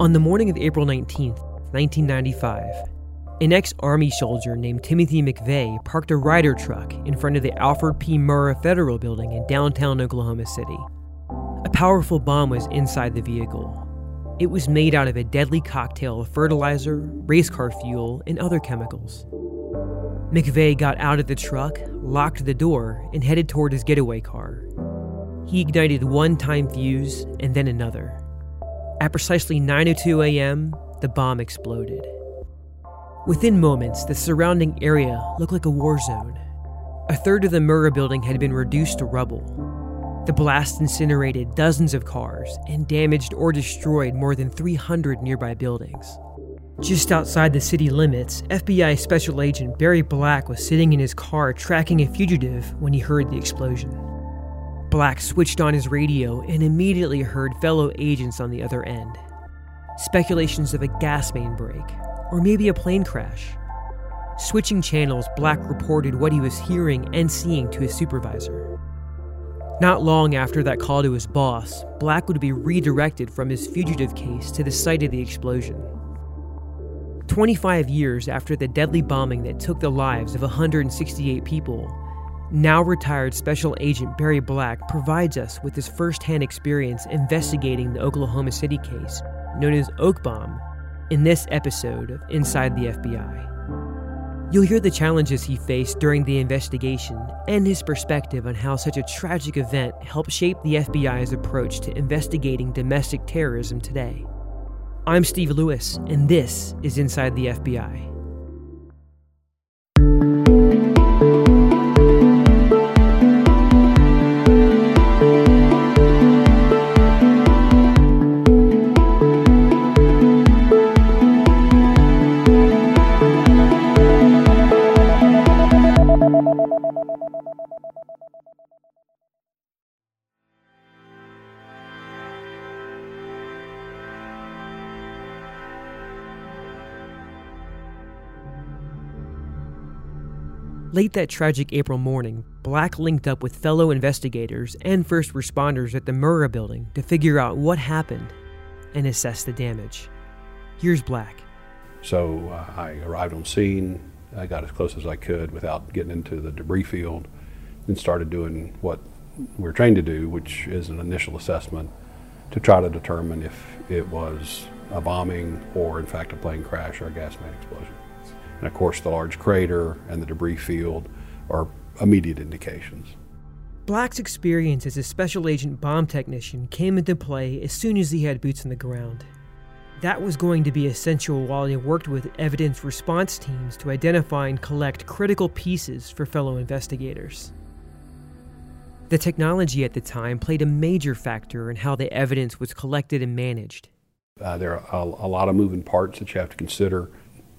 On the morning of April 19, 1995, an ex Army soldier named Timothy McVeigh parked a Ryder truck in front of the Alfred P. Murrah Federal Building in downtown Oklahoma City. A powerful bomb was inside the vehicle. It was made out of a deadly cocktail of fertilizer, race car fuel, and other chemicals. McVeigh got out of the truck, locked the door, and headed toward his getaway car. He ignited one time fuse and then another. At precisely 9:02 a.m., the bomb exploded. Within moments, the surrounding area looked like a war zone. A third of the Murrah building had been reduced to rubble. The blast incinerated dozens of cars and damaged or destroyed more than 300 nearby buildings. Just outside the city limits, FBI Special Agent Barry Black was sitting in his car tracking a fugitive when he heard the explosion. Black switched on his radio and immediately heard fellow agents on the other end. Speculations of a gas main break, or maybe a plane crash. Switching channels, Black reported what he was hearing and seeing to his supervisor. Not long after that call to his boss, Black would be redirected from his fugitive case to the site of the explosion. 25 years after the deadly bombing that took the lives of 168 people, now retired Special Agent Barry Black provides us with his firsthand experience investigating the Oklahoma City case, known as Oak Bomb, in this episode of Inside the FBI. You'll hear the challenges he faced during the investigation and his perspective on how such a tragic event helped shape the FBI's approach to investigating domestic terrorism today. I'm Steve Lewis, and this is Inside the FBI. Late that tragic April morning, Black linked up with fellow investigators and first responders at the Murrah building to figure out what happened and assess the damage. Here's Black. So uh, I arrived on scene. I got as close as I could without getting into the debris field and started doing what we're trained to do, which is an initial assessment to try to determine if it was a bombing or, in fact, a plane crash or a gas main explosion. And of course, the large crater and the debris field are immediate indications. Black's experience as a special agent bomb technician came into play as soon as he had boots on the ground. That was going to be essential while he worked with evidence response teams to identify and collect critical pieces for fellow investigators. The technology at the time played a major factor in how the evidence was collected and managed. Uh, there are a, a lot of moving parts that you have to consider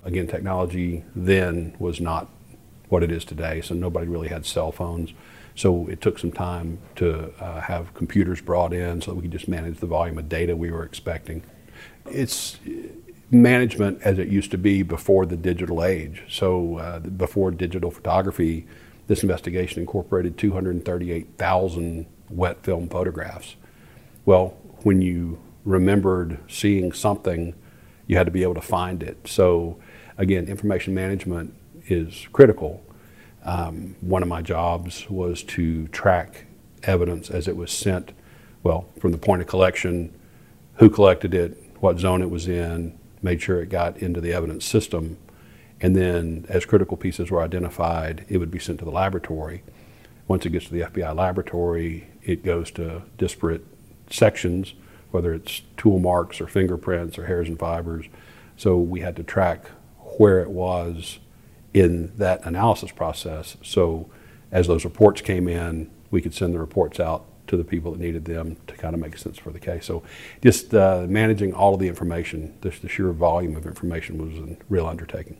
Again, technology then was not what it is today, so nobody really had cell phones. So it took some time to uh, have computers brought in so that we could just manage the volume of data we were expecting. It's management as it used to be before the digital age. So uh, before digital photography, this investigation incorporated 238,000 wet film photographs. Well, when you remembered seeing something, you had to be able to find it. So again, information management is critical. Um, one of my jobs was to track evidence as it was sent, well, from the point of collection, who collected it, what zone it was in, made sure it got into the evidence system, and then as critical pieces were identified, it would be sent to the laboratory. Once it gets to the FBI laboratory, it goes to disparate sections, whether it's tool marks or fingerprints or hairs and fibers. So we had to track where it was in that analysis process. So as those reports came in, we could send the reports out to the people that needed them to kind of make sense for the case. So just uh, managing all of the information, the, the sheer volume of information was a real undertaking.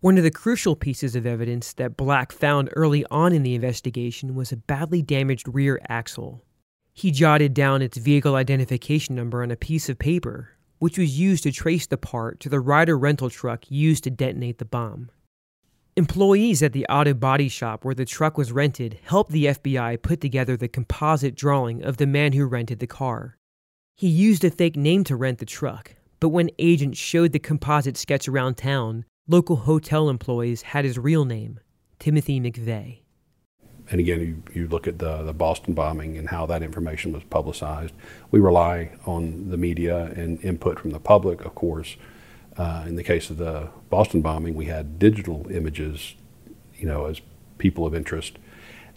One of the crucial pieces of evidence that Black found early on in the investigation was a badly damaged rear axle. He jotted down its vehicle identification number on a piece of paper, which was used to trace the part to the Ryder rental truck used to detonate the bomb. Employees at the auto body shop where the truck was rented helped the FBI put together the composite drawing of the man who rented the car. He used a fake name to rent the truck, But when agents showed the composite sketch around town, local hotel employees had his real name, Timothy McVeigh. And again, you, you look at the, the Boston bombing and how that information was publicized. We rely on the media and input from the public, of course. Uh, in the case of the Boston bombing, we had digital images, you know, as people of interest.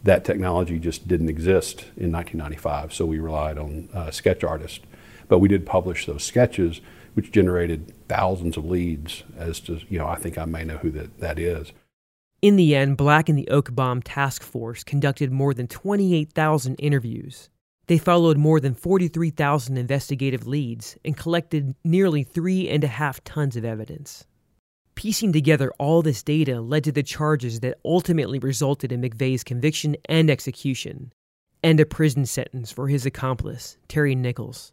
That technology just didn't exist in 1995, so we relied on uh, sketch artists. But we did publish those sketches, which generated thousands of leads. As to, you know, I think I may know who that, that is. In the end, Black and the Oak Bomb Task Force conducted more than 28,000 interviews. They followed more than 43,000 investigative leads and collected nearly three and a half tons of evidence. Piecing together all this data led to the charges that ultimately resulted in McVeigh's conviction and execution, and a prison sentence for his accomplice, Terry Nichols.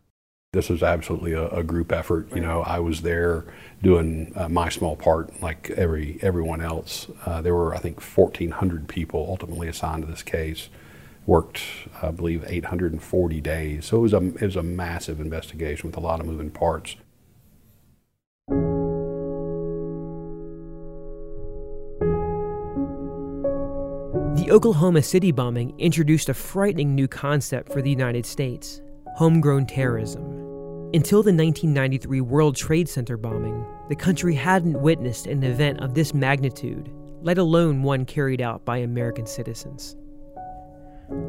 This was absolutely a, a group effort. You know, I was there doing uh, my small part, like every everyone else. Uh, there were, I think, 1,400 people ultimately assigned to this case. Worked, I believe, 840 days. So it was a it was a massive investigation with a lot of moving parts. The Oklahoma City bombing introduced a frightening new concept for the United States homegrown terrorism. Until the 1993 World Trade Center bombing, the country hadn't witnessed an event of this magnitude, let alone one carried out by American citizens.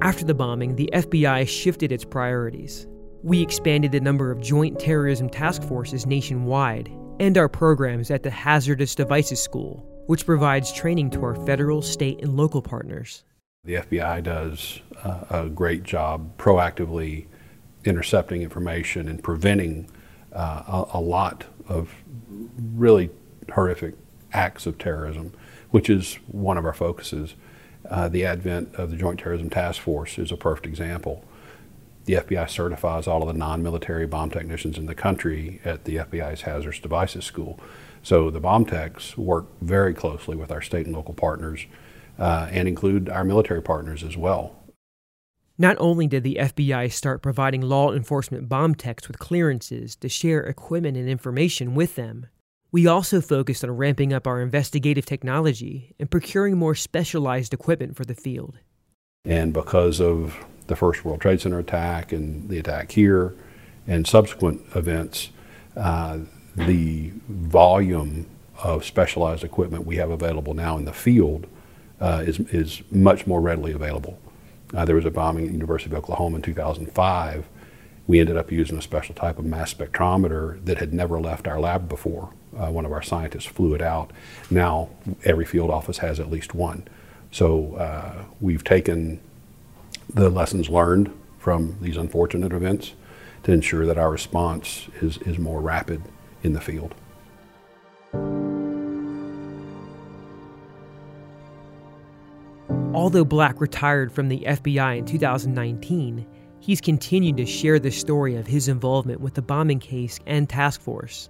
After the bombing, the FBI shifted its priorities. We expanded the number of joint terrorism task forces nationwide and our programs at the Hazardous Devices School, which provides training to our federal, state, and local partners. The FBI does uh, a great job proactively intercepting information and preventing uh, a, a, lot of really horrific acts of terrorism, which is one of our focuses. Uh, the advent of the Joint Terrorism Task Force is a perfect example. The FBI certifies all of the non military bomb technicians in the country at the FBI's Hazardous Devices School. So the bomb techs work very closely with our state and local partners uh, and include our military partners as well. Not only did the FBI start providing law enforcement bomb techs with clearances to share equipment and information with them, we also focused on ramping up our investigative technology and procuring more specialized equipment for the field. And because of the first World Trade Center attack and the attack here and subsequent events, uh, the volume of specialized equipment we have available now in the field uh, is, is much more readily available. Uh, there was a bombing at the University of Oklahoma in 2005. We ended up using a special type of mass spectrometer that had never left our lab before. Uh, one of our scientists flew it out. Now every field office has at least one. So uh, we've taken the lessons learned from these unfortunate events to ensure that our response is, is more rapid in the field. Although Black retired from the FBI in 2019, he's continued to share the story of his involvement with the bombing case and task force.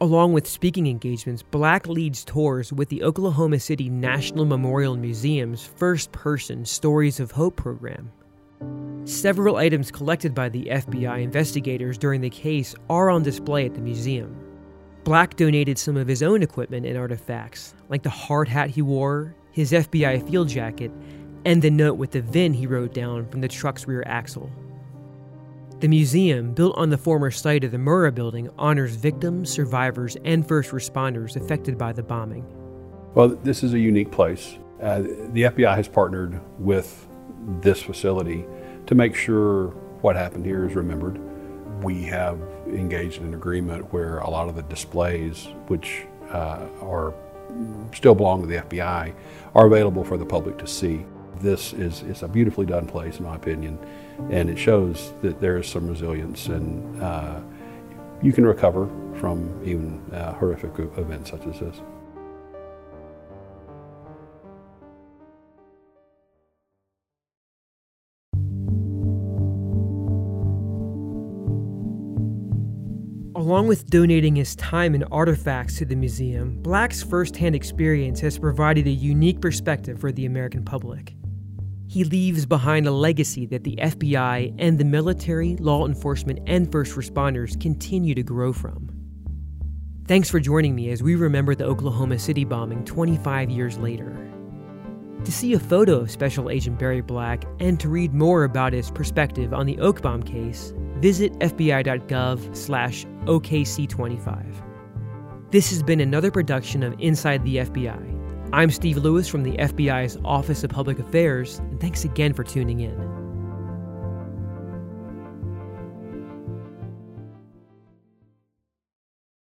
Along with speaking engagements, Black leads tours with the Oklahoma City National Memorial Museum's first person Stories of Hope program. Several items collected by the FBI investigators during the case are on display at the museum. Black donated some of his own equipment and artifacts, like the hard hat he wore, his FBI field jacket, and the note with the VIN he wrote down from the truck's rear axle. The museum, built on the former site of the Murrah building, honors victims, survivors, and first responders affected by the bombing. Well, this is a unique place. Uh, the FBI has partnered with this facility to make sure what happened here is remembered. We have engaged in an agreement where a lot of the displays, which uh, are still belong to the FBI, are available for the public to see. This is, a beautifully done place, in my opinion and it shows that there is some resilience and uh, you can recover from even uh, horrific events such as this. Along with donating his time and artifacts to the museum, Black's firsthand experience has provided a unique perspective for the American public. he leaves behind a legacy that the FBI and the military, law enforcement, and first responders continue to grow from. Thanks for joining me as we remember the Oklahoma City bombing 25 years later. To see a photo of Special Agent Barry Black and to read more about his perspective on the Oak Bomb case, visit fbi.gov slash OKC25. This has been another production of Inside the FBI. I'm Steve Lewis from the FBI's Office of Public Affairs, and thanks again for tuning in.